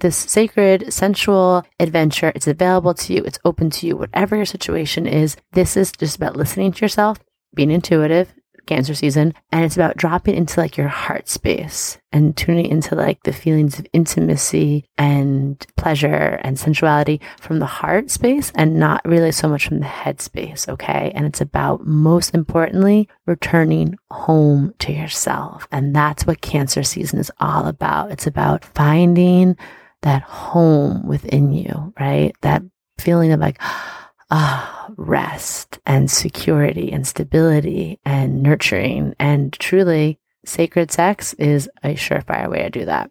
this sacred, sensual adventure. It's available to you. It's open to you, whatever your situation is. This is just about listening to yourself, being intuitive, cancer season and it's about dropping into like your heart space and tuning into like the feelings of intimacy and pleasure and sensuality from the heart space and not really so much from the head space okay and it's about most importantly returning home to yourself and that's what cancer season is all about it's about finding that home within you right that feeling of like ah, rest and security and stability and nurturing. And truly, sacred sex is a surefire way to do that.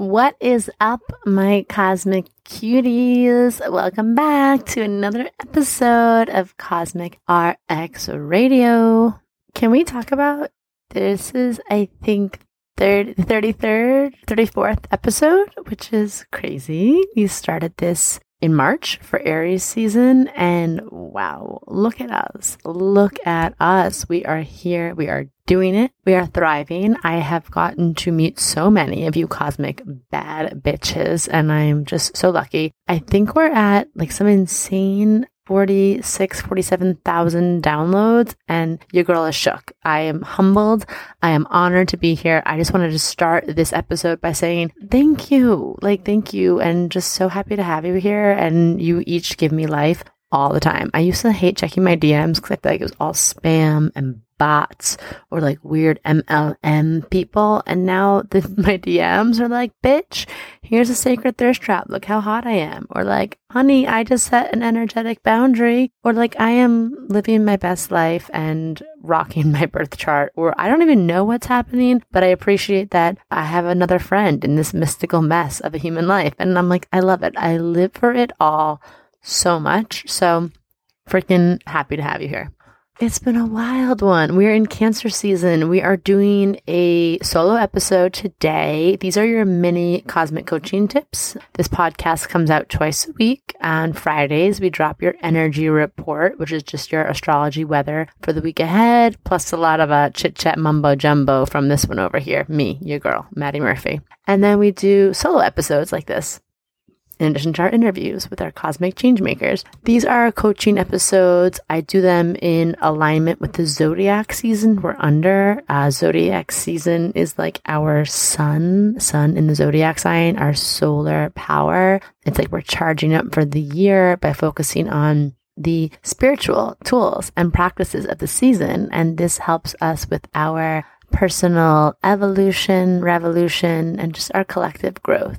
What is up, my cosmic cuties? Welcome back to another episode of Cosmic RX Radio. Can we talk about this? Is I think third, 33rd, 34th episode, which is crazy. We started this in March for Aries season. And wow, look at us. Look at us. We are here. We are doing it. We are thriving. I have gotten to meet so many of you cosmic bad bitches, and I'm just so lucky. I think we're at like some insane 46, 47,000 downloads and your girl is shook. I am humbled. I am honored to be here. I just wanted to start this episode by saying thank you. Like, thank you. And just so happy to have you here. And you each give me life all the time. I used to hate checking my DMs because I feel like it was all spam and bots or like weird MLM people. And now the, my DMs are like, bitch, here's a sacred thirst trap. Look how hot I am. Or like, honey, I just set an energetic boundary. Or like, I am living my best life and rocking my birth chart. Or I don't even know what's happening, but I appreciate that I have another friend in this mystical mess of a human life. And I'm like, I love it. I live for it all so much. So freaking happy to have you here. It's been a wild one. We're in cancer season. We are doing a solo episode today. These are your mini cosmic coaching tips. This podcast comes out twice a week. On Fridays, we drop your energy report, which is just your astrology weather for the week ahead, plus a lot of uh, chit chat mumbo jumbo from this one over here, me, your girl, Madi Murphy. And then we do solo episodes like this in addition to our interviews with our cosmic changemakers. These are our coaching episodes. I do them in alignment with the zodiac season we're under. Uh, zodiac season is like our sun, sun in the zodiac sign, our solar power. It's like we're charging up for the year by focusing on the spiritual tools and practices of the season. And this helps us with our personal evolution, revolution, and just our collective growth.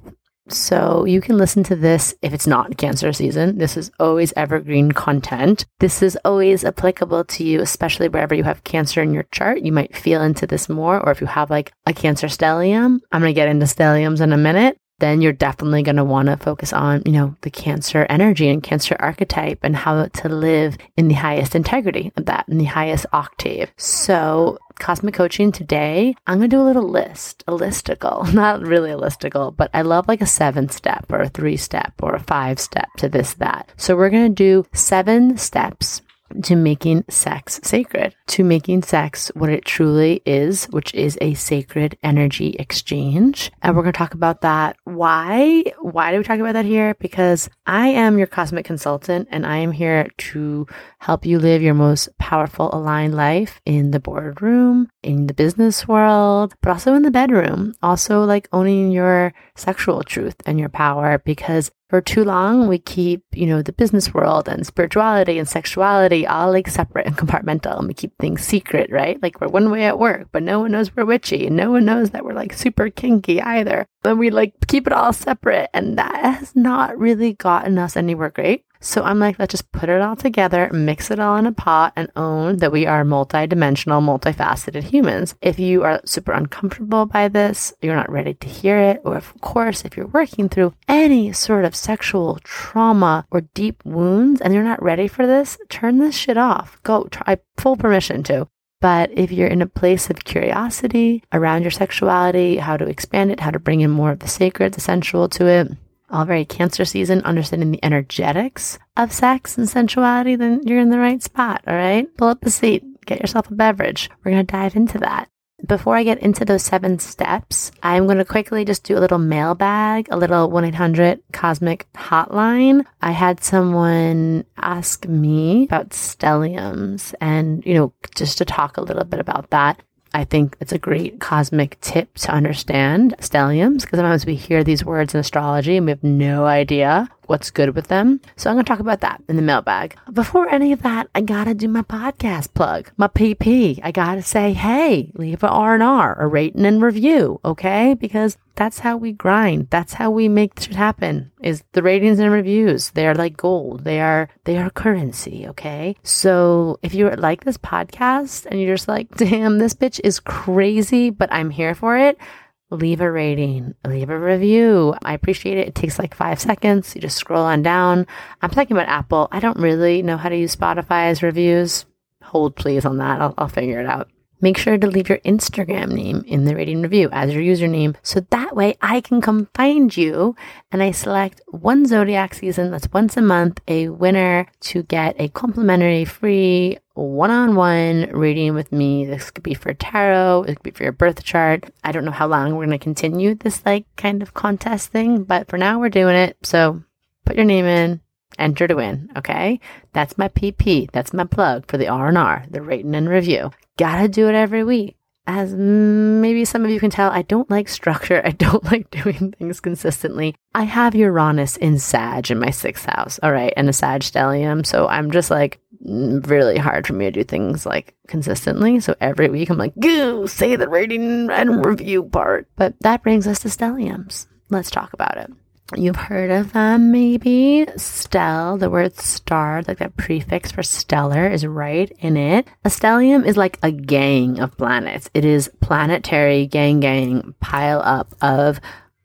So you can listen to this if it's not cancer season. This is always evergreen content. This is always applicable to you, especially wherever you have cancer in your chart. You might feel into this more, or if you have like a cancer stellium, I'm going to get into stelliums in a minute then you're definitely going to want to focus on, you know, the cancer energy and cancer archetype and how to live in the highest integrity of that, in the highest octave. So cosmic coaching today, I'm going to do a little list, a listicle, not really a listicle, but I love like a seven step or a three step or a five step to this, that. So we're going to do seven steps to making sex sacred, to making sex what it truly is, which is a sacred energy exchange. And we're going to talk about that. Why? Why do we talk about that here? Because I am your cosmic consultant and I am here to help you live your most powerful aligned life in the boardroom, in the business world, but also in the bedroom. Also like owning your sexual truth and your power because for too long we keep you know the business world and spirituality and sexuality all like separate and compartmental and we keep things secret right? Like we're one way at work but no one knows we're witchy and no one knows that we're like super kinky either. And we like keep it all separate and that has not really gotten us anywhere great So I'm like, let's just put it all together, mix it all in a pot, and own that we are multidimensional, multifaceted humans. If you are super uncomfortable by this, you're not ready to hear it, or of course, if you're working through any sort of sexual trauma or deep wounds and you're not ready for this, turn this shit off. Go try full permission to. But if you're in a place of curiosity around your sexuality, how to expand it, how to bring in more of the sacred, the sensual to it, all very cancer season, understanding the energetics of sex and sensuality, then you're in the right spot. All right. Pull up a seat, get yourself a beverage. We're going to dive into that. Before I get into those seven steps, I'm going to quickly just do a little mailbag, a little 1 800 cosmic hotline. I had someone ask me about stelliums and, you know, just to talk a little bit about that. I think it's a great cosmic tip to understand stelliums because sometimes we hear these words in astrology and we have no idea what's good with them. So I'm going to talk about that in the mailbag. Before any of that, I got to do my podcast plug, my PP. I got to say, hey, leave a R&R, a rating and review, okay? Because that's how we grind. That's how we make shit happen is the ratings and reviews. They're like gold. They are, they are currency, okay? So if you like this podcast and you're just like, damn, this bitch is crazy, but I'm here for it leave a rating, leave a review. I appreciate it. It takes like five seconds. You just scroll on down. I'm talking about Apple. I don't really know how to use Spotify's reviews. Hold please on that. I'll, I'll figure it out. Make sure to leave your Instagram name in the rating review as your username so that way I can come find you and I select one zodiac season that's once a month a winner to get a complimentary free one-on-one reading with me. This could be for tarot, it could be for your birth chart. I don't know how long we're going to continue this like kind of contest thing, but for now we're doing it. So put your name in, enter to win. Okay. That's my PP. That's my plug for the R&R, the rating and review. Gotta do it every week. As maybe some of you can tell, I don't like structure. I don't like doing things consistently. I have Uranus in Sag in my sixth house. All right. And a Sag stellium. So I'm just like really hard for me to do things like consistently. So every week I'm like, go say the rating and review part. But that brings us to stelliums. Let's talk about it. You've heard of them, maybe. Stell, the word star, like that prefix for stellar, is right in it. A stellium is like a gang of planets. It is planetary gang gang pile up of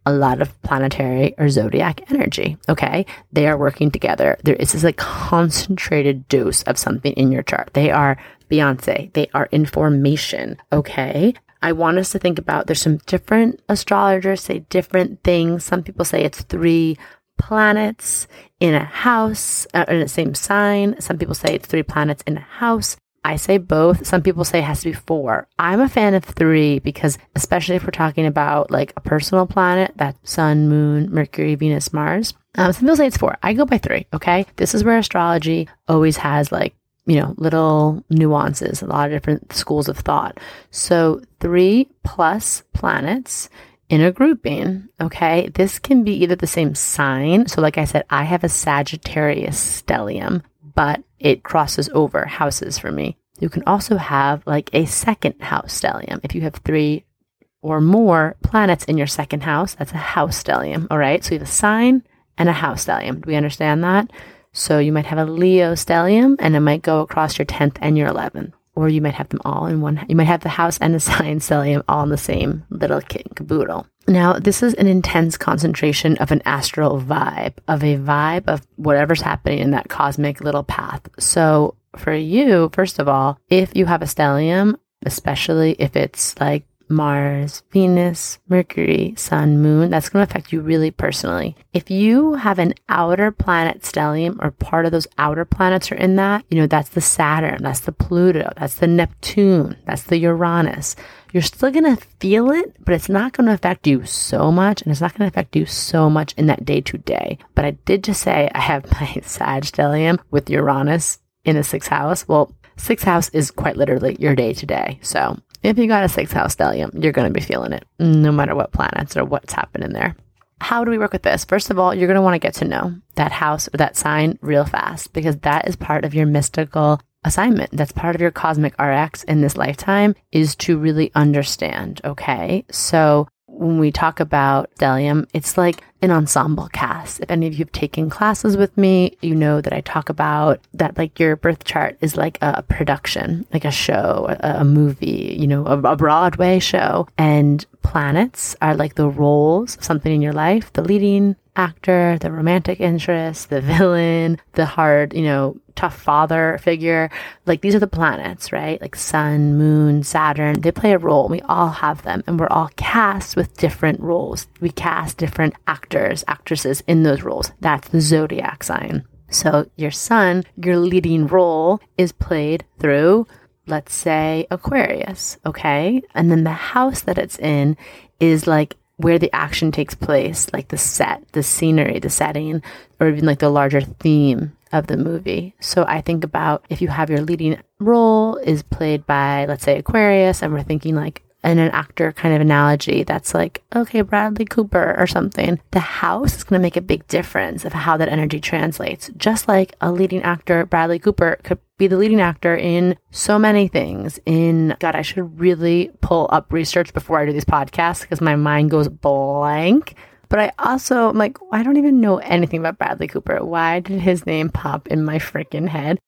a lot of planetary or zodiac energy. Okay. They are working together. There is this like concentrated dose of something in your chart. They are Beyonce. They are information. Okay. I want us to think about there's some different astrologers say different things. Some people say it's three planets in a house uh, in the same sign. Some people say it's three planets in a house. I say both. Some people say it has to be four. I'm a fan of three because, especially if we're talking about like a personal planet, that sun, moon, Mercury, Venus, Mars. Um, some people say it's four. I go by three. Okay. This is where astrology always has like you know, little nuances, a lot of different schools of thought. So three plus planets in a grouping, okay, this can be either the same sign. So, like I said, I have a Sagittarius stellium, but it crosses over houses for me. You can also have like a second house stellium. If you have three or more planets in your second house, that's a house stellium. All right. So you have a sign and a house stellium. Do we understand that? So you might have a Leo stellium and it might go across your 10th and your 11th. Or you might have them all in one. You might have the house and the sign stellium all in the same little kit caboodle. Now, this is an intense concentration of an astral vibe, of a vibe of whatever's happening in that cosmic little path. So for you, first of all, if you have a stellium, especially if it's like Mars, Venus, Mercury, Sun, Moon, that's going to affect you really personally. If you have an outer planet stellium or part of those outer planets are in that, you know, that's the Saturn, that's the Pluto, that's the Neptune, that's the Uranus. You're still going to feel it, but it's not going to affect you so much and it's not going to affect you so much in that day to day. But I did just say I have my Sag stellium with Uranus in the sixth house. Well, sixth house is quite literally your day to day. So if you got a six house stellium, you're going to be feeling it no matter what planets or what's happening there. How do we work with this? First of all, you're going to want to get to know that house or that sign real fast because that is part of your mystical assignment. That's part of your cosmic RX in this lifetime is to really understand. Okay. So when we talk about stellium, it's like an ensemble cast. If any of you have taken classes with me, you know that I talk about that like your birth chart is like a production, like a show, a, a movie, you know, a, a Broadway show. And planets are like the roles of something in your life, the leading actor, the romantic interest, the villain, the hard, you know, tough father figure. Like these are the planets, right? Like sun, moon, Saturn. They play a role. We all have them and we're all cast with different roles. We cast different actors, actresses in those roles. That's the zodiac sign. So your sun, your leading role is played through let's say Aquarius, okay? And then the house that it's in is like where the action takes place, like the set, the scenery, the setting, or even like the larger theme of the movie. So I think about if you have your leading role is played by, let's say, Aquarius, and we're thinking like in an actor kind of analogy that's like, okay, Bradley Cooper or something, the house is going to make a big difference of how that energy translates. Just like a leading actor, Bradley Cooper, could be the leading actor in so many things. In God, I should really pull up research before I do these podcasts because my mind goes blank. But I also am like, I don't even know anything about Bradley Cooper. Why did his name pop in my freaking head?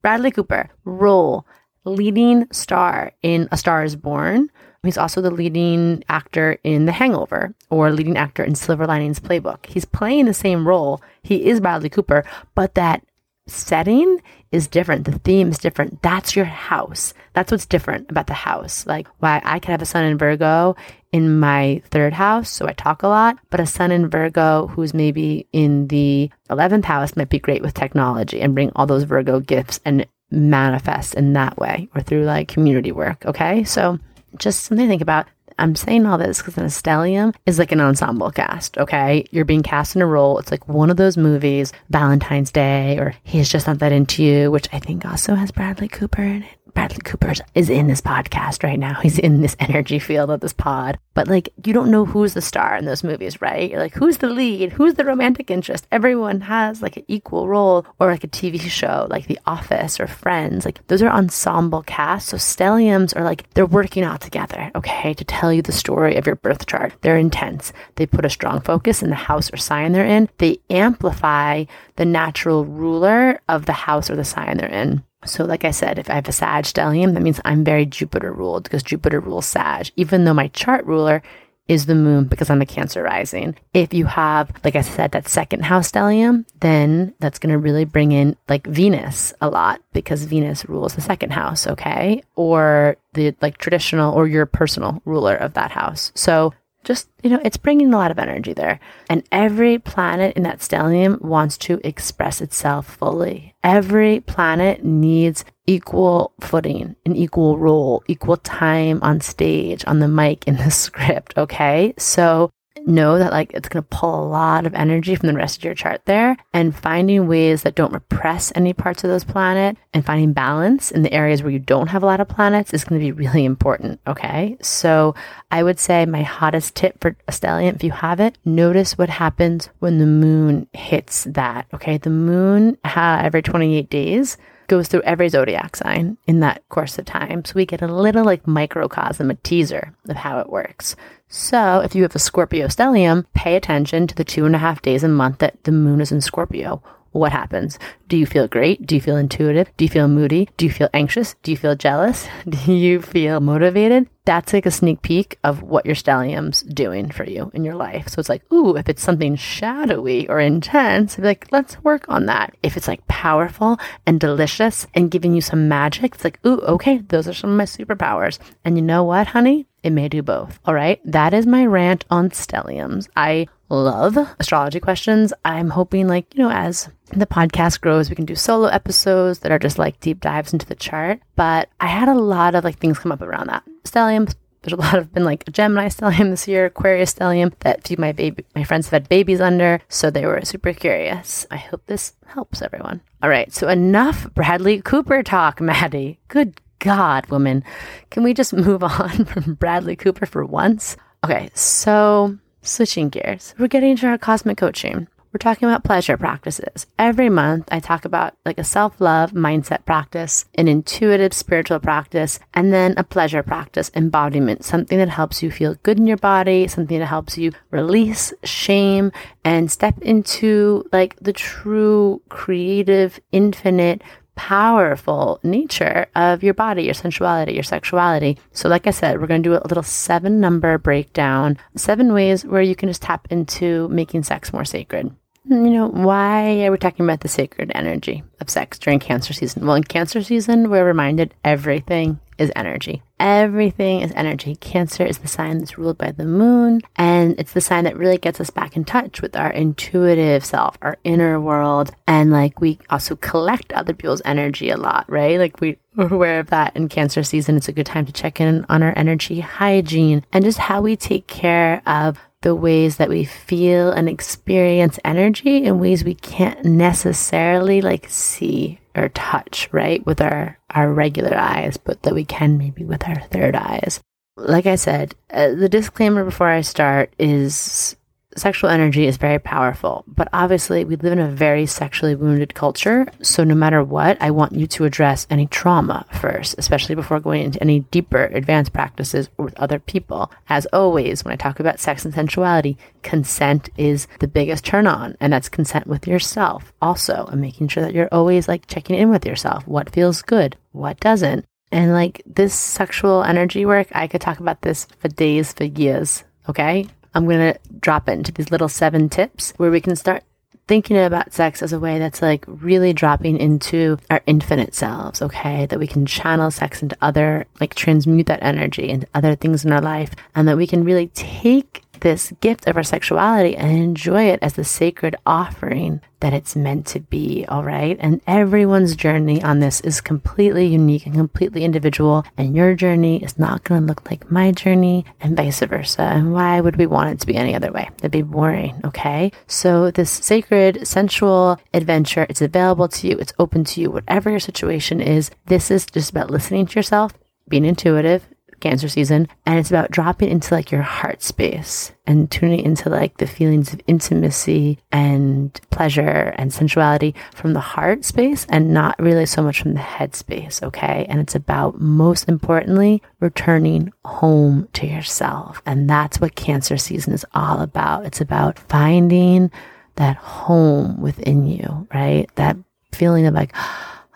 Bradley Cooper, role, leading star in A Star is Born. He's also the leading actor in The Hangover or leading actor in Silver Linings Playbook. He's playing the same role. He is Bradley Cooper, but that setting is different. The theme is different. That's your house. That's what's different about the house. Like why I could have a sun in Virgo in my third house, so I talk a lot, but a sun in Virgo who's maybe in the 11th house might be great with technology and bring all those Virgo gifts and manifest in that way or through like community work. Okay. So just something to think about. I'm saying all this because an stellium is like an ensemble cast, okay? You're being cast in a role. It's like one of those movies, Valentine's Day, or He's Just Not That Into You, which I think also has Bradley Cooper in it. Bradley Cooper is in this podcast right now. He's in this energy field of this pod. But like, you don't know who's the star in those movies, right? You're like, who's the lead? Who's the romantic interest? Everyone has like an equal role or like a TV show, like The Office or Friends. Like, those are ensemble casts. So stelliums are like, they're working all together, okay, to tell you the story of your birth chart. They're intense. They put a strong focus in the house or sign they're in. They amplify the natural ruler of the house or the sign they're in. So, like I said, if I have a Sag stellium, that means I'm very Jupiter ruled because Jupiter rules Sag, even though my chart ruler is the moon because I'm a Cancer rising. If you have, like I said, that second house stellium, then that's going to really bring in like Venus a lot because Venus rules the second house, okay? Or the like traditional or your personal ruler of that house. So, just, you know, it's bringing a lot of energy there. And every planet in that stellium wants to express itself fully. Every planet needs equal footing, an equal role, equal time on stage, on the mic, in the script. Okay. So know that like it's going to pull a lot of energy from the rest of your chart there. And finding ways that don't repress any parts of those planet and finding balance in the areas where you don't have a lot of planets is going to be really important okay? So i would say my hottest tip for a stellium if you have it notice what happens when the moon hits that okay? The moon uh, every 28 days goes through every zodiac sign in that course of time. So we get a little like microcosm, a teaser of how it works. So if you have a Scorpio stellium, pay attention to the two and a half days a month that the moon is in Scorpio what happens? Do you feel great? Do you feel intuitive? Do you feel moody? Do you feel anxious? Do you feel jealous? Do you feel motivated? That's like a sneak peek of what your stellium's doing for you in your life. So it's like, ooh, if it's something shadowy or intense, like, let's work on that. If it's like powerful and delicious and giving you some magic, it's like, ooh, okay, those are some of my superpowers. And you know what, honey? It may do both. All right. That is my rant on stelliums. I love astrology questions. I'm hoping, like, you know, as the podcast grows, we can do solo episodes that are just like deep dives into the chart. But I had a lot of like things come up around that. Stellium, there's a lot of been like Gemini stellium this year, Aquarius stellium that my baby my friends have had babies under, so they were super curious. I hope this helps everyone. All right, so enough Bradley Cooper talk, Madi. Good God, woman. Can we just move on from Bradley Cooper for once? Okay, so switching gears. We're getting into our cosmic coaching we're talking about pleasure practices. Every month, I talk about like a self love mindset practice, an intuitive spiritual practice, and then a pleasure practice, embodiment, something that helps you feel good in your body, something that helps you release shame and step into like the true creative, infinite, powerful nature of your body, your sensuality, your sexuality. So, like I said, we're going to do a little seven number breakdown, seven ways where you can just tap into making sex more sacred you know, why are we talking about the sacred energy of sex during cancer season? Well, in cancer season, we're reminded everything is energy. Everything is energy. Cancer is the sign that's ruled by the moon, and it's the sign that really gets us back in touch with our intuitive self, our inner world. And like we also collect other people's energy a lot, right? Like we are aware of that in cancer season. It's a good time to check in on our energy hygiene and just how we take care of the ways that we feel and experience energy in ways we can't necessarily like see or touch, right? With our, our regular eyes, but that we can maybe with our third eyes. Like I said, uh, the disclaimer before I start is sexual energy is very powerful, but obviously we live in a very sexually wounded culture. So no matter what, I want you to address any trauma first, especially before going into any deeper advanced practices with other people. As always, when I talk about sex and sensuality, consent is the biggest turn on, and that's consent with yourself also, and making sure that you're always like checking in with yourself. What feels good? What doesn't? And like this sexual energy work, I could talk about this for days, for years. Okay. I'm going to drop into these little seven tips where we can start thinking about sex as a way that's like really dropping into our infinite selves, okay? That we can channel sex into other, like transmute that energy into other things in our life, and that we can really take this gift of our sexuality and enjoy it as the sacred offering that it's meant to be, all right? And everyone's journey on this is completely unique and completely individual, and your journey is not going to look like my journey and vice versa. And why would we want it to be any other way? It'd be boring, okay? So this sacred, sensual adventure, it's available to you, it's open to you, whatever your situation is. This is just about listening to yourself, being intuitive, cancer season and it's about dropping into like your heart space and tuning into like the feelings of intimacy and pleasure and sensuality from the heart space and not really so much from the head space okay? And it's about most importantly returning home to yourself. And that's what cancer season is all about. It's about finding that home within you right? That feeling of like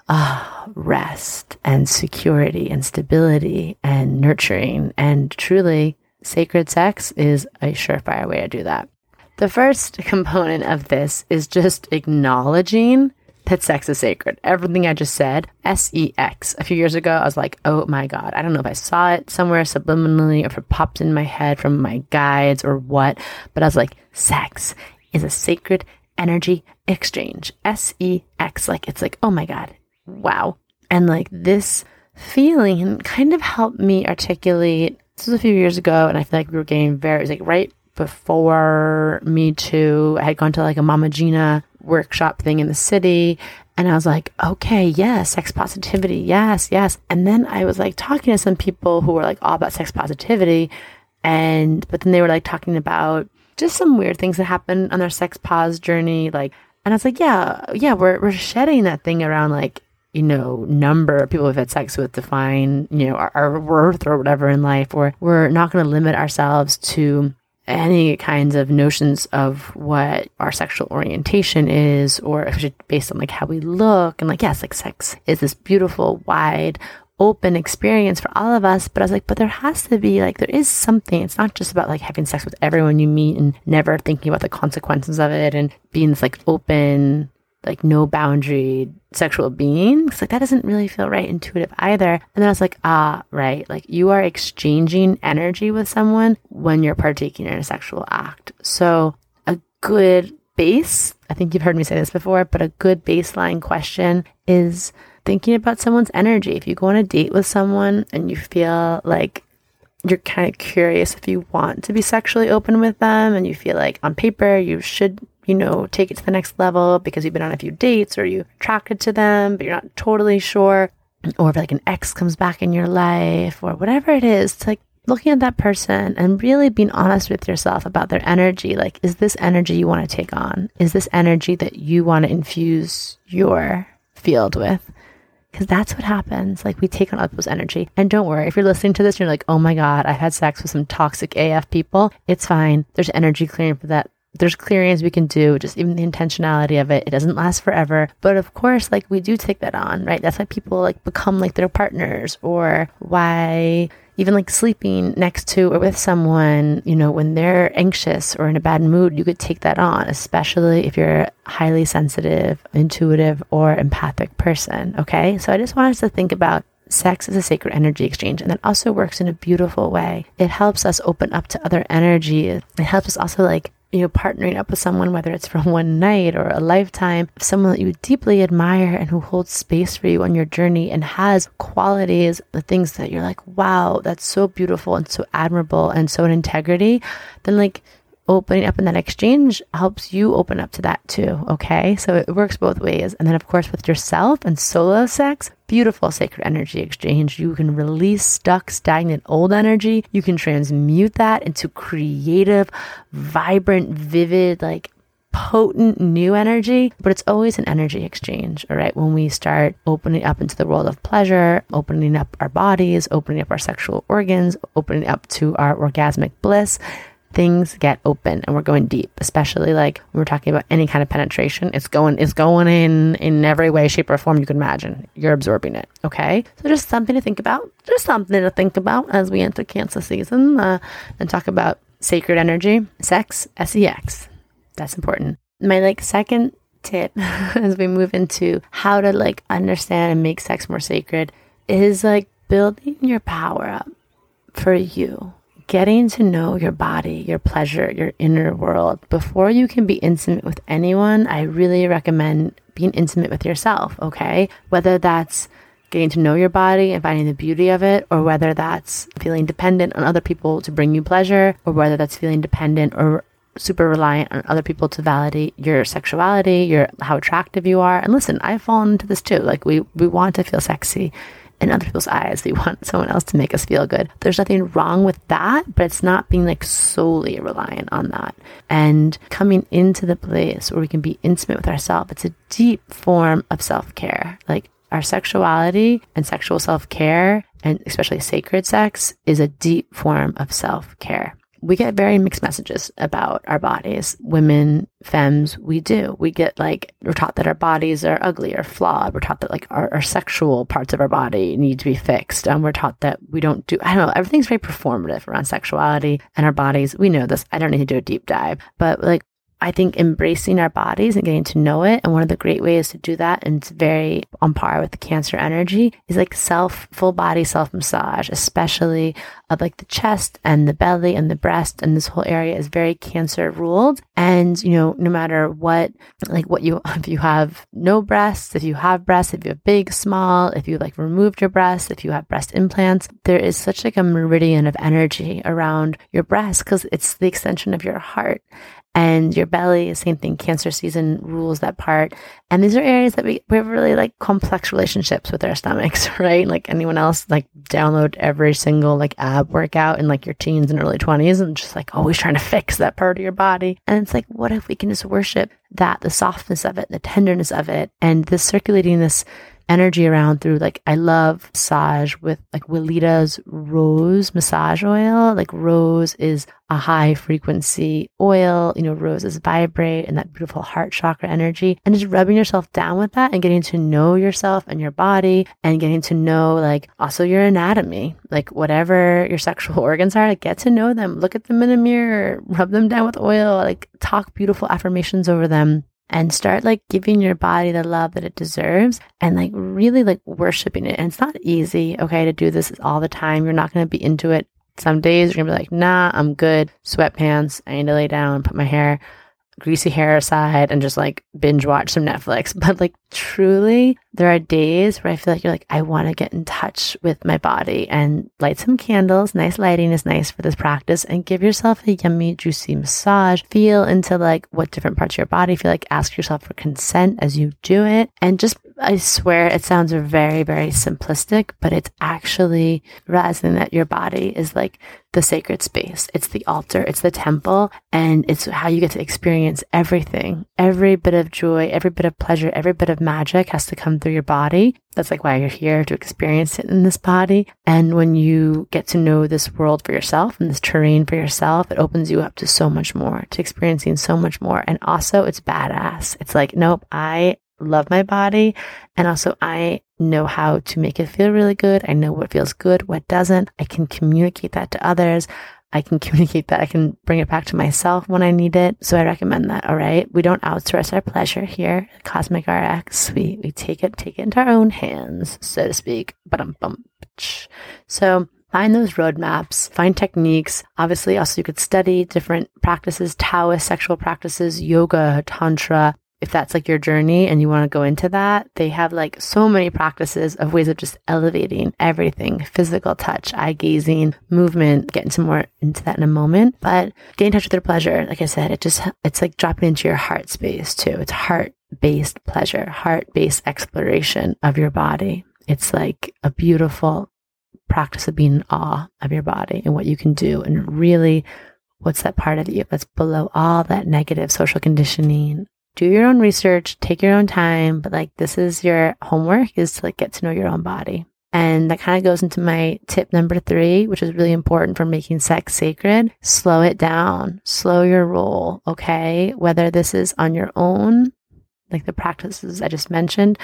ah, rest and security and stability and nurturing. And truly, sacred sex is a surefire way to do that. The first component of this is just acknowledging that sex is sacred. Everything I just said, S E X. A few years ago, I was like, oh my God. I don't know if I saw it somewhere subliminally or if it popped in my head from my guides or what, but I was like, sex is a sacred energy exchange. S E X. Like, it's like, oh my God, wow. And like this feeling kind of helped me articulate. This was a few years ago, and I feel like we were getting very, it was like right before Me Too. I had gone to like a Mama Gena workshop thing in the city. And I was like, okay, yes, sex positivity, yes, yes. And then I was like talking to some people who were like all about sex positivity. And, but then they were like talking about just some weird things that happened on their sex pause journey. Like, and I was like, yeah, yeah, we're, we're shedding that thing around like you know, number of people we've had sex with define, you know, our, our worth or whatever in life, or we're not going to limit ourselves to any kinds of notions of what our sexual orientation is, or based on like how we look. And like, yes, like sex is this beautiful, wide, open experience for all of us. But I was like, but there has to be like, there is something. It's not just about like having sex with everyone you meet and never thinking about the consequences of it and being this like open, like no boundary sexual being. Because like that doesn't really feel right intuitive either. And then i was like ah right. Like you are exchanging energy with someone when you're partaking in a sexual act. So a good base i think you've heard me say this before but a good baseline question is thinking about someone's energy. If you go on a date with someone and you feel like you're kind of curious if you want to be sexually open with them and you feel like on paper you should you know, take it to the next level because you've been on a few dates or you attracted to them, but you're not totally sure. Or if like an ex comes back in your life or whatever it is, to like looking at that person and really being honest with yourself about their energy. Like, is this energy you want to take on? Is this energy that you want to infuse your field with? Because that's what happens. Like, we take on other people's energy. And don't worry, if you're listening to this you're like, oh my God, I've had sex with some toxic AF people, it's fine. There's energy clearing for that there's clearings we can do, just even the intentionality of it. It doesn't last forever. But of course, like we do take that on, right? That's why people like become like their partners or why even like sleeping next to or with someone, you know, when they're anxious or in a bad mood, you could take that on, especially if you're a highly sensitive, intuitive, or empathic person. Okay. So I just want us to think about sex is a sacred energy exchange and that also works in a beautiful way. It helps us open up to other energy. It helps us also like you know, partnering up with someone, whether it's for one night or a lifetime, someone that you deeply admire and who holds space for you on your journey and has qualities, the things that you're like, wow, that's so beautiful and so admirable and so in integrity, then like opening up in that exchange helps you open up to that too. Okay. So it works both ways. And then, of course, with yourself and solo sex, beautiful sacred energy exchange. You can release stuck, stagnant old energy. You can transmute that into creative, vibrant, vivid, like potent new energy, but it's always an energy exchange, all right? When we start opening up into the world of pleasure, opening up our bodies, opening up our sexual organs, opening up to our orgasmic bliss, things get open and we're going deep, especially like when we're talking about any kind of penetration. It's going, it's going in in every way, shape, or form you can imagine. You're absorbing it. Okay. So just something to think about. Just something to think about as we enter Cancer season uh, and talk about sacred energy, sex, sex. That's important. My like second tip as we move into how to like understand and make sex more sacred is like building your power up for you getting to know your body, your pleasure, your inner world. Before you can be intimate with anyone, I really recommend being intimate with yourself, okay? Whether that's getting to know your body and finding the beauty of it, or whether that's feeling dependent on other people to bring you pleasure, or whether that's feeling dependent or super reliant on other people to validate your sexuality, your how attractive you are. And listen, I've fallen into this too. Like we we want to feel sexy in other people's eyes. We want someone else to make us feel good. There's nothing wrong with that, but it's not being like solely reliant on that. And coming into the place where we can be intimate with ourselves, it's a deep form of self care. Like our sexuality and sexual self care, and especially sacred sex, is a deep form of self care we get very mixed messages about our bodies. Women, femmes, we do. We get like, we're taught that our bodies are ugly or flawed. We're taught that like our, our sexual parts of our body need to be fixed. And we're taught that we don't do, I don't know, everything's very performative around sexuality and our bodies. We know this. I don't need to do a deep dive, but like I think embracing our bodies and getting to know it. And one of the great ways to do that, and it's very on par with the cancer energy, is like self, full body self massage, especially of like the chest and the belly and the breast. And this whole area is very cancer ruled. And, you know, no matter what, like what you, if you have no breasts, if you have breasts, if you have big, small, if you like removed your breasts, if you have breast implants, there is such like a meridian of energy around your breast because it's the extension of your heart and your belly, same thing. Cancer season rules that part. And these are areas that we, we have really like complex relationships with our stomachs, right? Like anyone else, like download every single like ab workout in like your teens and early 20s and just like always trying to fix that part of your body. And it's like, what if we can just worship that, the softness of it, the tenderness of it, and this circulating this energy around through like I love massage with like Weleda's rose massage oil. Like rose is a high frequency oil, you know, roses vibrate and that beautiful heart chakra energy. And just rubbing yourself down with that and getting to know yourself and your body and getting to know like also your anatomy, like whatever your sexual organs are, like get to know them, look at them in a mirror, rub them down with oil, like talk beautiful affirmations over them and start like giving your body the love that it deserves and like really like worshiping it. And it's not easy, okay, to do this all the time. You're not going to be into it. Some days you're going to be like, nah, I'm good. Sweatpants. I need to lay down, and put my hair greasy hair aside and just like binge watch some Netflix. But like truly, there are days where I feel like you're like, I want to get in touch with my body and light some candles. Nice lighting is nice for this practice and give yourself a yummy, juicy massage. Feel into like what different parts of your body feel like. Ask yourself for consent as you do it and just I swear it sounds very, very simplistic, but it's actually realizing that your body is like the sacred space. It's the altar, it's the temple, and it's how you get to experience everything. Every bit of joy, every bit of pleasure, every bit of magic has to come through your body. That's like why you're here to experience it in this body. And when you get to know this world for yourself and this terrain for yourself, it opens you up to so much more, to experiencing so much more. And also, it's badass. It's like, nope, I love my body. And also, I know how to make it feel really good. I know what feels good, what doesn't. I can communicate that to others. I can communicate that. I can bring it back to myself when I need it. So I recommend that. All right. We don't outsource our pleasure here. Cosmic RX. We, we take it, take it into our own hands, so to speak. But um, bum. So find those roadmaps, find techniques. Obviously, also you could study different practices, Taoist sexual practices, yoga, tantra, if that's like your journey and you want to go into that, they have like so many practices of ways of just elevating everything physical touch, eye gazing, movement, get into more into that in a moment. But get in touch with your pleasure. Like I said, it just, it's like dropping into your heart space too. It's heart based pleasure, heart based exploration of your body. It's like a beautiful practice of being in awe of your body and what you can do and really what's that part of you that's below all that negative social conditioning do your own research, take your own time, but like this is your homework is to like get to know your own body. And that kind of goes into my tip number three, which is really important for making sex sacred. Slow it down, slow your roll. Okay. Whether this is on your own, like the practices I just mentioned,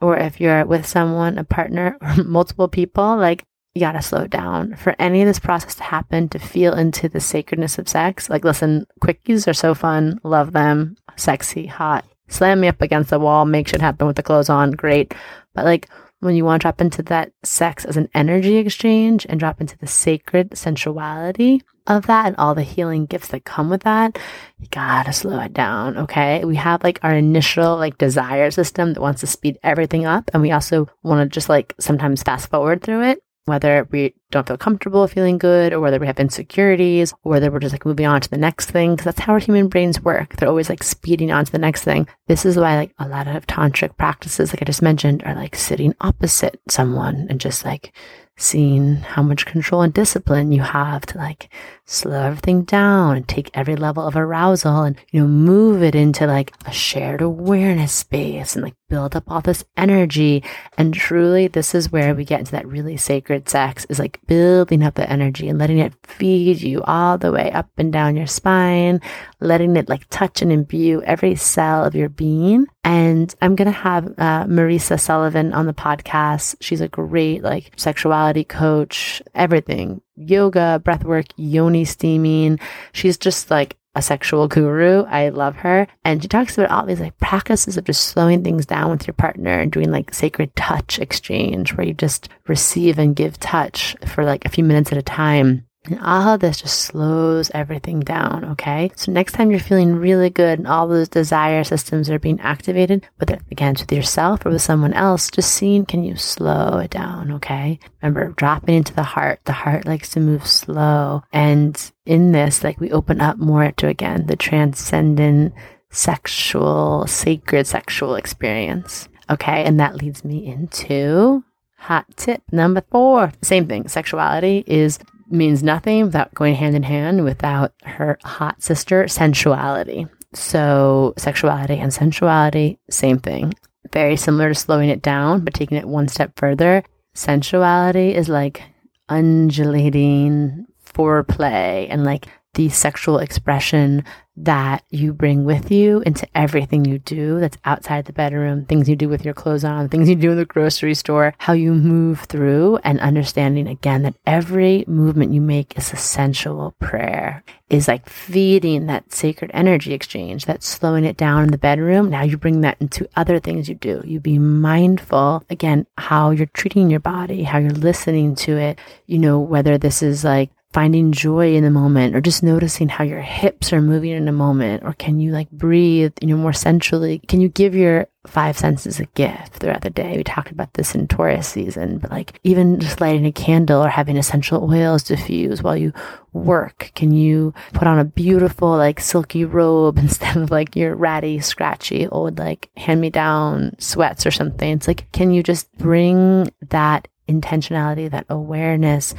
or if you're with someone, a partner, or multiple people, like you gotta slow it down for any of this process to happen to feel into the sacredness of sex. Like, listen, quickies are so fun. Love them. Sexy, hot. Slam me up against the wall. Make shit happen with the clothes on. Great. But like, when you want to drop into that sex as an energy exchange and drop into the sacred sensuality of that and all the healing gifts that come with that, you gotta slow it down. Okay. We have like our initial like desire system that wants to speed everything up. And we also want to just like sometimes fast forward through it whether we don't feel comfortable feeling good or whether we have insecurities or whether we're just like moving on to the next thing because that's how our human brains work. They're always like speeding on to the next thing. This is why like a lot of tantric practices like i just mentioned are like sitting opposite someone and just like seeing how much control and discipline you have to like slow everything down and take every level of arousal and you know move it into like a shared awareness space and like build up all this energy and truly this is where we get into that really sacred sex is like building up the energy and letting it feed you all the way up and down your spine letting it like touch and imbue every cell of your being and I'm going to have uh, Marisa Sullivan on the podcast. She's a great like sexuality coach, everything yoga, breathwork, yoni steaming. She's just like a sexual guru. I love her. And she talks about all these like practices of just slowing things down with your partner and doing like sacred touch exchange where you just receive and give touch for like a few minutes at a time. And of this just slows everything down, okay? So next time you're feeling really good and all those desire systems are being activated, whether again with yourself or with someone else, just seeing can you slow it down, okay? Remember, dropping into the heart. The heart likes to move slow. And in this, like we open up more to again the transcendent sexual, sacred sexual experience. Okay, and that leads me into hot tip number four. Same thing. Sexuality is means nothing without going hand in hand without her hot sister, sensuality. So, sexuality and sensuality, same thing. Very similar to slowing it down, but taking it one step further. Sensuality is like undulating foreplay and like the sexual expression that you bring with you into everything you do that's outside the bedroom, things you do with your clothes on, things you do in the grocery store, how you move through, and understanding again that every movement you make is a sensual prayer, is like feeding that sacred energy exchange, that's slowing it down in the bedroom. Now you bring that into other things you do. You be mindful, again, how you're treating your body, how you're listening to it, you know, whether this is like finding joy in the moment or just noticing how your hips are moving in a moment or can you like breathe you know more sensually can you give your five senses a gift throughout the day? We talked about this in taurus season but like even just lighting a candle or having essential oils diffuse while you work. Can you put on a beautiful like silky robe instead of like your ratty scratchy old like hand me down sweats or something? It's like can you just bring that intentionality, that awareness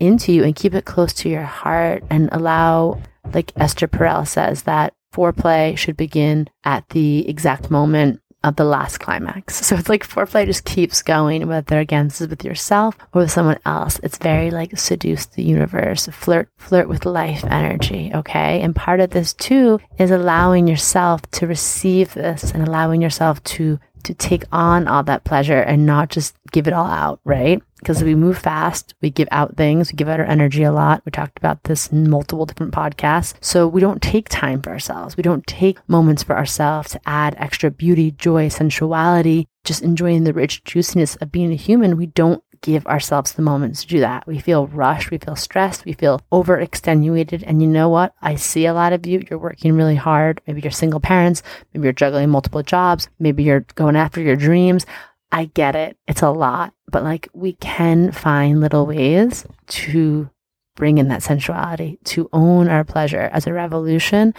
into you and keep it close to your heart and allow, like Esther Perel says, that foreplay should begin at the exact moment of the last climax. So it's like foreplay just keeps going, whether again this is with yourself or with someone else. It's very like seduce the universe, flirt, flirt with life energy. Okay. And part of this too is allowing yourself to receive this and allowing yourself to to take on all that pleasure and not just give it all out, right? Because we move fast, we give out things, we give out our energy a lot. We talked about this in multiple different podcasts. So we don't take time for ourselves. We don't take moments for ourselves to add extra beauty, joy, sensuality, just enjoying the rich juiciness of being a human. We don't give ourselves the moments to do that. We feel rushed, we feel stressed, we feel overextenuated. And you know what? I see a lot of you, you're working really hard. Maybe you're single parents, maybe you're juggling multiple jobs, maybe you're going after your dreams. I get it. It's a lot, but like we can find little ways to bring in that sensuality, to own our pleasure as a revolution.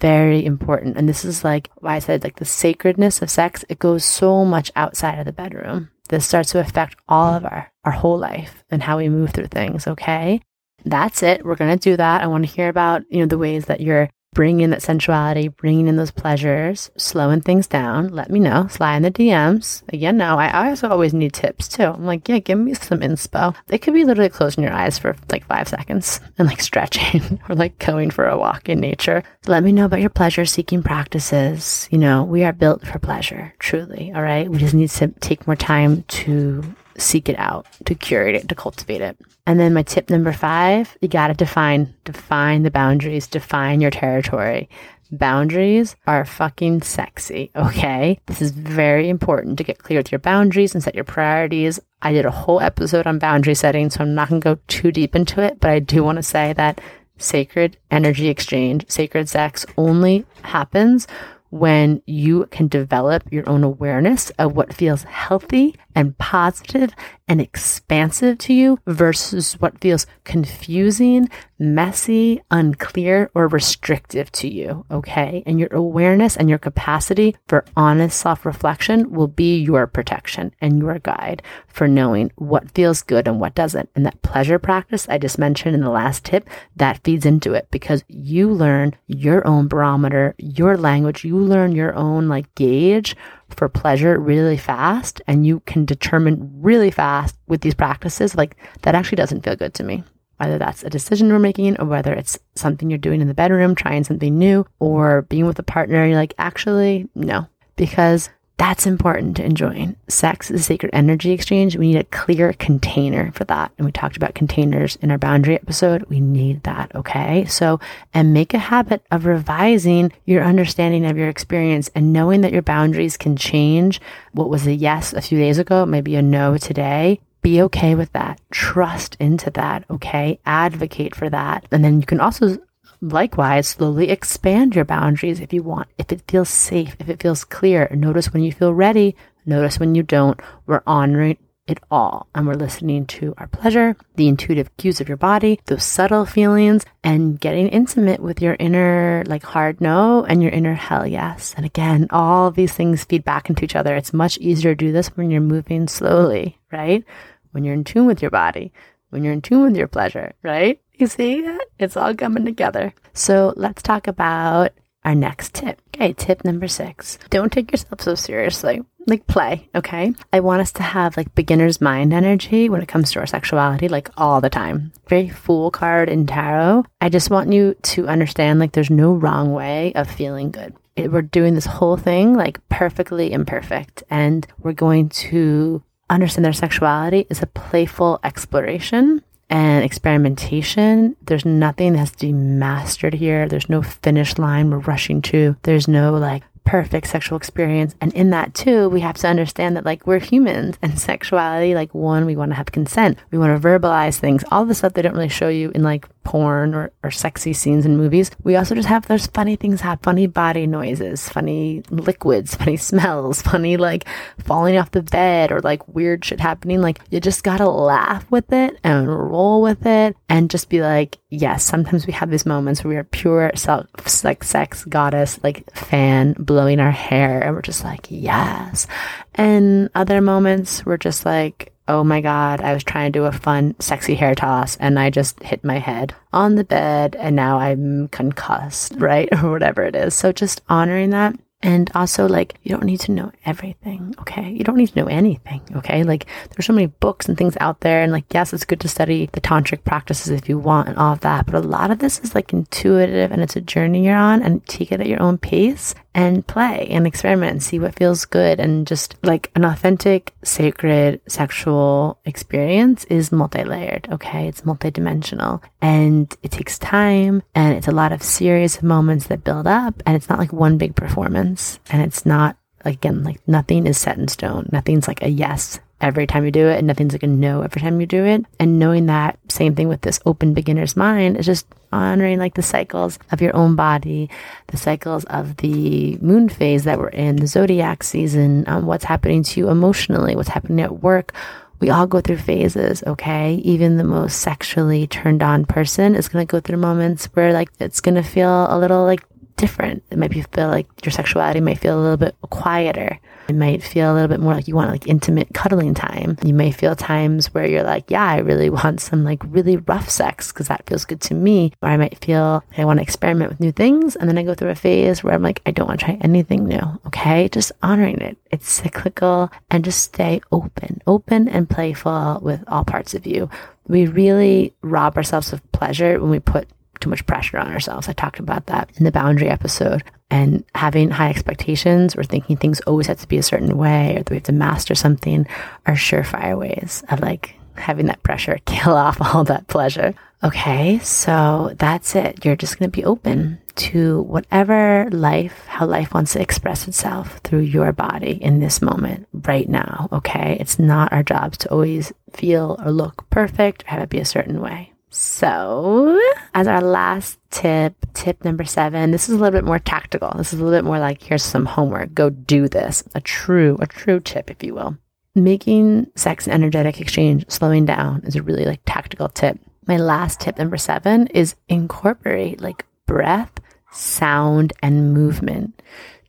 Very important. And this is like why I said like the sacredness of sex, it goes so much outside of the bedroom this starts to affect all of our, our whole life and how we move through things. Okay. That's it. We're going to do that. I want to hear about, you know, the ways that you're bringing in that sensuality, bringing in those pleasures, slowing things down. Let me know. Slide in the DMs. Again, no, I also always need tips too. I'm like, yeah, give me some inspo. It could be literally closing your eyes for like five seconds and like stretching or like going for a walk in nature. Let me know about your pleasure seeking practices. You know, we are built for pleasure, truly. All right. We just need to take more time to seek it out, to curate it, to cultivate it. And then my tip number five, you got to define, define the boundaries, define your territory. Boundaries are fucking sexy, okay? This is very important to get clear with your boundaries and set your priorities. I did a whole episode on boundary setting, so I'm not going to go too deep into it, but I do want to say that sacred energy exchange, sacred sex only happens when you can develop your own awareness of what feels healthy and positive and expansive to you versus what feels confusing, messy, unclear, or restrictive to you. Okay. And your awareness and your capacity for honest self reflection will be your protection and your guide for knowing what feels good and what doesn't. And that pleasure practice I just mentioned in the last tip that feeds into it because you learn your own barometer, your language, you learn your own like gauge for pleasure really fast and you can determine really fast with these practices like that actually doesn't feel good to me. Whether that's a decision we're making or whether it's something you're doing in the bedroom trying something new or being with a partner you're like actually no. Because that's important to enjoying. Sex is a sacred energy exchange. We need a clear container for that. And we talked about containers in our boundary episode. We need that. Okay. So, and make a habit of revising your understanding of your experience and knowing that your boundaries can change. What was a yes a few days ago, maybe a no today. Be okay with that. Trust into that. Okay. Advocate for that. And then you can also Likewise, slowly expand your boundaries if you want, if it feels safe, if it feels clear. Notice when you feel ready, notice when you don't. We're honoring it all. And we're listening to our pleasure, the intuitive cues of your body, those subtle feelings, and getting intimate with your inner, like, hard no and your inner hell yes. And again, all these things feed back into each other. It's much easier to do this when you're moving slowly, right? When you're in tune with your body, when you're in tune with your pleasure, right? You see? It's all coming together. So let's talk about our next tip. Okay, tip number six. Don't take yourself so seriously. Like play, okay? I want us to have like beginner's mind energy when it comes to our sexuality, like all the time. Very fool card in tarot. I just want you to understand like there's no wrong way of feeling good. It, we're doing this whole thing like perfectly imperfect, and we're going to understand their sexuality is a playful exploration and experimentation. There's nothing that has to be mastered here. There's no finish line we're rushing to. There's no like perfect sexual experience. And in that too, we have to understand that like we're humans and sexuality, like one, we want to have consent. We want to verbalize things, all the stuff they don't really show you in like porn or, or sexy scenes in movies. We also just have those funny things happen, funny body noises, funny liquids, funny smells, funny like falling off the bed or like weird shit happening. Like you just gotta laugh with it and roll with it and just be like, yes, sometimes we have these moments where we are pure self, like sex goddess, like fan blowing our hair and we're just like, yes. And other moments we're just like, oh my God, I was trying to do a fun, sexy hair toss and I just hit my head on the bed and now I'm concussed, right? Or whatever it is. So just honoring that and also, like, you don't need to know everything, okay? You don't need to know anything, okay? Like, there's so many books and things out there. And, like, yes, it's good to study the tantric practices if you want and all of that. But a lot of this is, like, intuitive and it's a journey you're on and take it at your own pace and play and experiment and see what feels good. And just like an authentic, sacred sexual experience is multi layered, okay? It's multidimensional and it takes time and it's a lot of serious moments that build up. And it's not like one big performance and it's not again, like nothing is set in stone. Nothing's like a yes every time you do it and nothing's like a no every time you do it. And knowing that same thing with this open beginner's mind is just honoring like the cycles of your own body, the cycles of the moon phase that we're in, the zodiac season, um, what's happening to you emotionally, what's happening at work. We all go through phases, okay? Even the most sexually turned on person is to go through moments where like it's to feel a little like different. It might feel like your sexuality might feel a little bit quieter. It might feel a little bit more like you want like intimate cuddling time. You may feel times where you're like, yeah, I really want some like really rough sex because that feels good to me. Or I might feel I want to experiment with new things. And then I go through a phase where I'm like, I don't want to try anything new. Okay. Just honoring it. It's cyclical and just stay open, open and playful with all parts of you. We really rob ourselves of pleasure when we put too much pressure on ourselves. I talked about that in the boundary episode. And having high expectations or thinking things always have to be a certain way or that we have to master something are surefire ways of like having that pressure kill off all that pleasure. Okay, so that's it. You're just going to be open to whatever life, how life wants to express itself through your body in this moment, right now. Okay, it's not our jobs to always feel or look perfect or have it be a certain way. So, as our last tip, tip number seven, this is a little bit more tactical. This is a little bit more like here's some homework. Go do this. A true, a true tip, if you will. Making sex and energetic exchange slowing down is a really like tactical tip. My last tip, number seven, is incorporate like breath, sound, and movement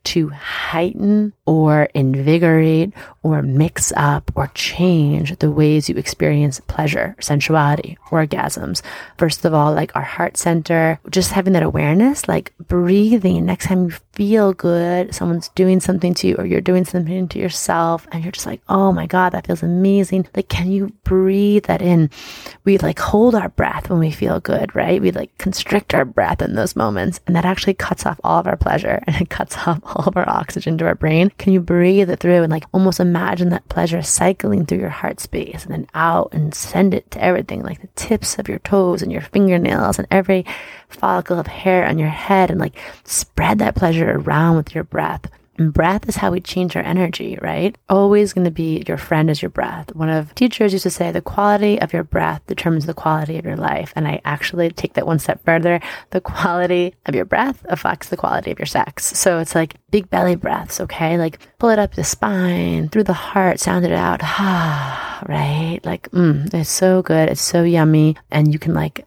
to heighten or invigorate or mix up or change the ways you experience pleasure, sensuality, orgasms. First of all, like our heart center, just having that awareness, like breathing. Next time you feel good, someone's doing something to you or you're doing something to yourself and you're just like, oh my God, that feels amazing. Like, can you breathe that in? We like hold our breath when we feel good, right? We like constrict our breath in those moments and that actually cuts off all of our pleasure and it cuts off all of our oxygen to our brain. Can you breathe it through and like almost imagine that pleasure cycling through your heart space and then out and send it to everything, like the tips of your toes and your fingernails and every follicle of hair on your head and like spread that pleasure around with your breath. And breath is how we change our energy, right? Always going to be your friend is your breath. One of teachers used to say the quality of your breath determines the quality of your life. And I actually take that one step further. The quality of your breath affects the quality of your sex. So it's like big belly breaths, okay? Like pull it up the spine, through the heart, sound it out. Right? Like, mm, it's so good. It's so yummy. And you can like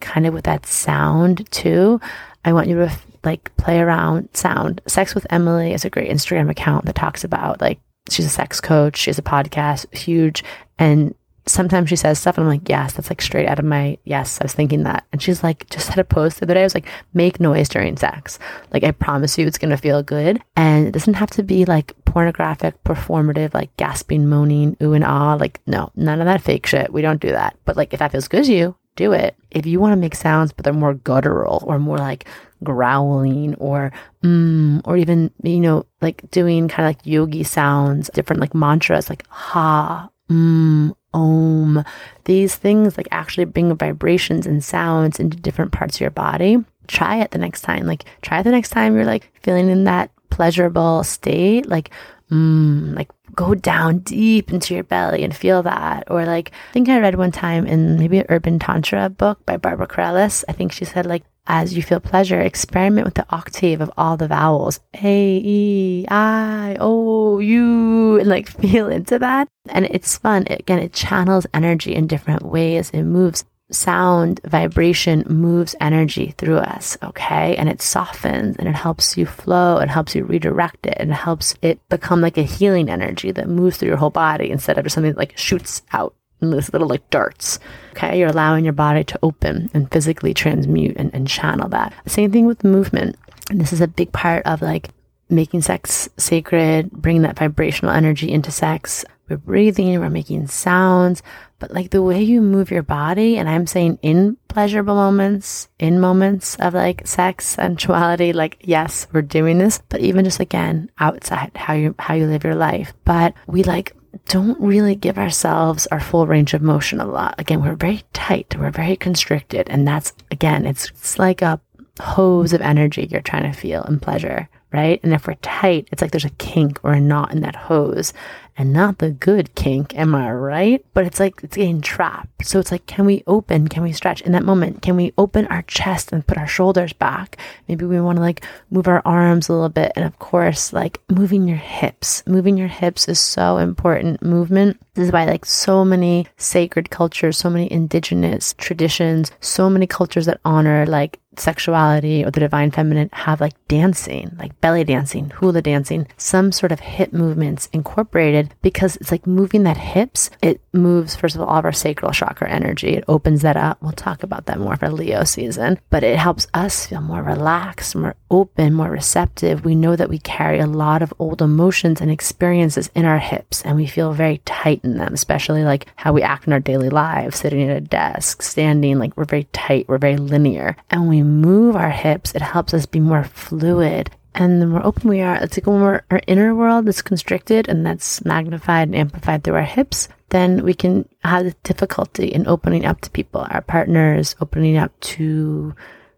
kind of with that sound too. I want you to like play around sound. Sex with Emily is a great Instagram account that talks about like she's a sex coach, she has a podcast, huge, and sometimes she says stuff and I'm like, yes, that's like straight out of my yes, I was thinking that. And she's like, just had a post the other day. I was like, make noise during sex. Like I promise you it's gonna feel good. And it doesn't have to be like pornographic, performative, like gasping, moaning, ooh and ah. Like, no, none of that fake shit. We don't do that. But like if that feels good to you, do it. If you want to make sounds, but they're more guttural or more like growling or mm, or even, you know, like doing kind of like yogi sounds, different like mantras like ha, mm, om. These things like actually bring vibrations and sounds into different parts of your body. Try it the next time. Like try it the next time you're like feeling in that pleasurable state, like, mm, like go down deep into your belly and feel that. Or like, I think I read one time in maybe an Urban Tantra book by Barbara Carrellas. I think she said like, as you feel pleasure, experiment with the octave of all the vowels A, E, I, O, U, and like feel into that. And it's fun. Again, it channels energy in different ways. It moves sound vibration moves energy through us, okay? And it softens and it helps you flow, it helps you redirect it, and it helps it become like a healing energy that moves through your whole body instead of just something that like shoots out in this little like darts. Okay, you're allowing your body to open and physically transmute and, and channel that. Same thing with movement. And this is a big part of like making sex sacred, bringing that vibrational energy into sex. We're breathing, we're making sounds, but like the way you move your body, and I'm saying in pleasurable moments, in moments of like sex, sensuality, like yes, we're doing this, but even just again outside how you how you live your life. But we like don't really give ourselves our full range of motion a lot. Again, we're very tight, we're very constricted, and that's again, it's, it's like a hose of energy you're trying to feel in pleasure right? And if we're tight, it's like there's a kink or a knot in that hose and not the good kink. Am I right? But it's like it's getting trapped. So it's like, can we open? Can we stretch in that moment? Can we open our chest and put our shoulders back? Maybe we want to like move our arms a little bit. And of course, like moving your hips. Moving your hips is so important. Movement this is why like so many sacred cultures, so many indigenous traditions, so many cultures that honor like sexuality or the divine feminine have like dancing, like belly dancing, hula dancing, some sort of hip movements incorporated because it's like moving that hips. It moves, first of all, all of our sacral chakra energy. It opens that up. We'll talk about that more for Leo season, but it helps us feel more relaxed, more open, more receptive. We know that we carry a lot of old emotions and experiences in our hips and we feel very tight in them, especially like how we act in our daily lives, sitting at a desk, standing, like we're very tight, we're very linear. And when we move our hips, it helps us be more fluid. And the more open we are, it's like when our inner world is constricted and that's magnified and amplified through our hips, then we can have difficulty in opening up to people, our partners, opening up to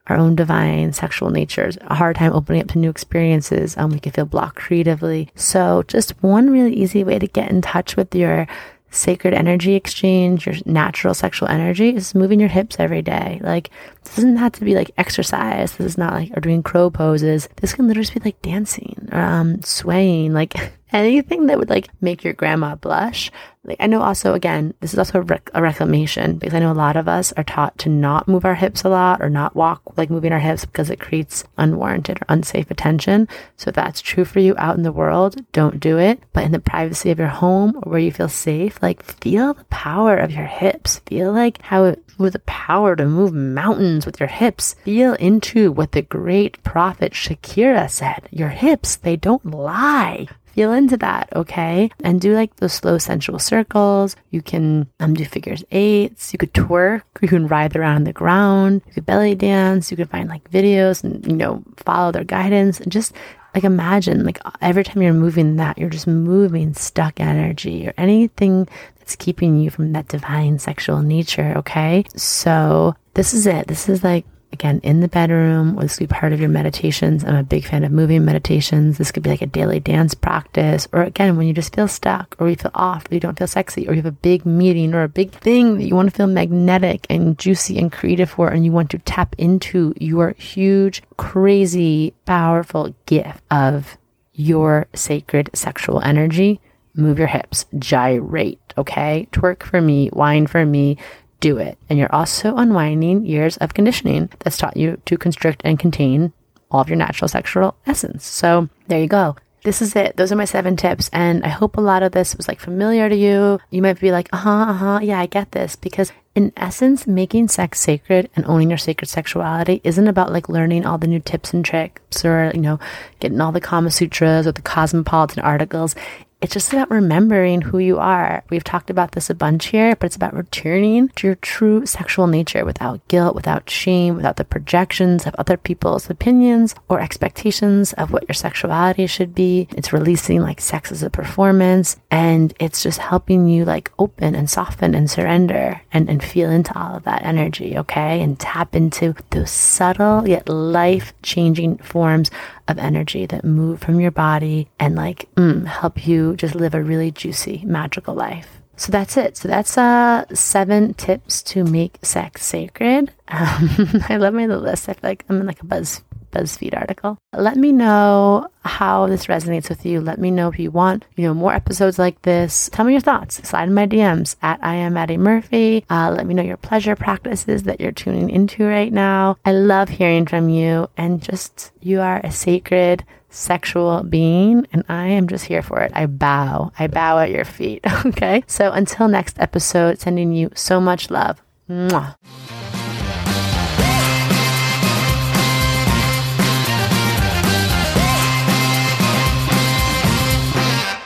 our own divine sexual natures, a hard time opening up to new experiences. Um, we can feel blocked creatively. So just one really easy way to get in touch with your sacred energy exchange, your natural sexual energy is moving your hips every day. Like, this doesn't have to be like exercise. This is not like, or doing crow poses. This can literally be like dancing or um, swaying, like anything that would like make your grandma blush like I know also again, this is also a, rec- a, reclamation because I know a lot of us are taught to not move our hips a lot or not walk like moving our hips because it creates unwarranted or unsafe attention. So if that's true for you out in the world, don't do it. But in the privacy of your home or where you feel safe, like feel the power of your hips. Feel like how it with the power to move mountains with your hips. Feel into what the great prophet Shakira said. Your hips, they don't lie feel into that, okay? And do like those slow sensual circles. You can um, do figures eights. You could twerk. You can writhe around on the ground. You could belly dance. You could find like videos and, you know, follow their guidance and just like imagine like every time you're moving that, you're just moving stuck energy or anything that's keeping you from that divine sexual nature, okay? So this is it. This is like again in the bedroom or this could be part of your meditations. I'm a big fan of moving meditations. This could be like a daily dance practice or again when you just feel stuck or you feel off or you don't feel sexy or you have a big meeting or a big thing that you want to feel magnetic and juicy and creative for and you want to tap into your huge crazy powerful gift of your sacred sexual energy move your hips gyrate okay? Twerk for me whine for me do it. And you're also unwinding years of conditioning that's taught you to constrict and contain all of your natural sexual essence. So there you go. This is it. Those are my seven tips. And I hope a lot of this was like familiar to you. You might be like, uh huh, uh huh. Yeah, I get this. Because in essence, making sex sacred and owning your sacred sexuality isn't about like learning all the new tips and tricks or, you know, getting all the Kama Sutras or the cosmopolitan articles it's just about remembering who you are. We've talked about this a bunch here, but it's about returning to your true sexual nature without guilt, without shame, without the projections of other people's opinions or expectations of what your sexuality should be. It's releasing like sex as a performance and it's just helping you like open and soften and surrender and, and feel into all of that energy, okay? And tap into those subtle yet life changing forms of energy that move from your body and like mm, help you just live a really juicy, magical life. So that's it. So that's uh seven tips to make sex sacred. Um, I love my little list. I feel like I'm in like a buzz BuzzFeed article. Let me know how this resonates with you. Let me know if you want, you know, more episodes like this. Tell me your thoughts. Slide in my DMs at I am Madi Murphy. Uh, let me know your pleasure practices that you're tuning into right now. I love hearing from you and just you are a sacred sexual being and I am just here for it. I bow. I bow at your feet. Okay. So until next episode, sending you so much love. Mwah.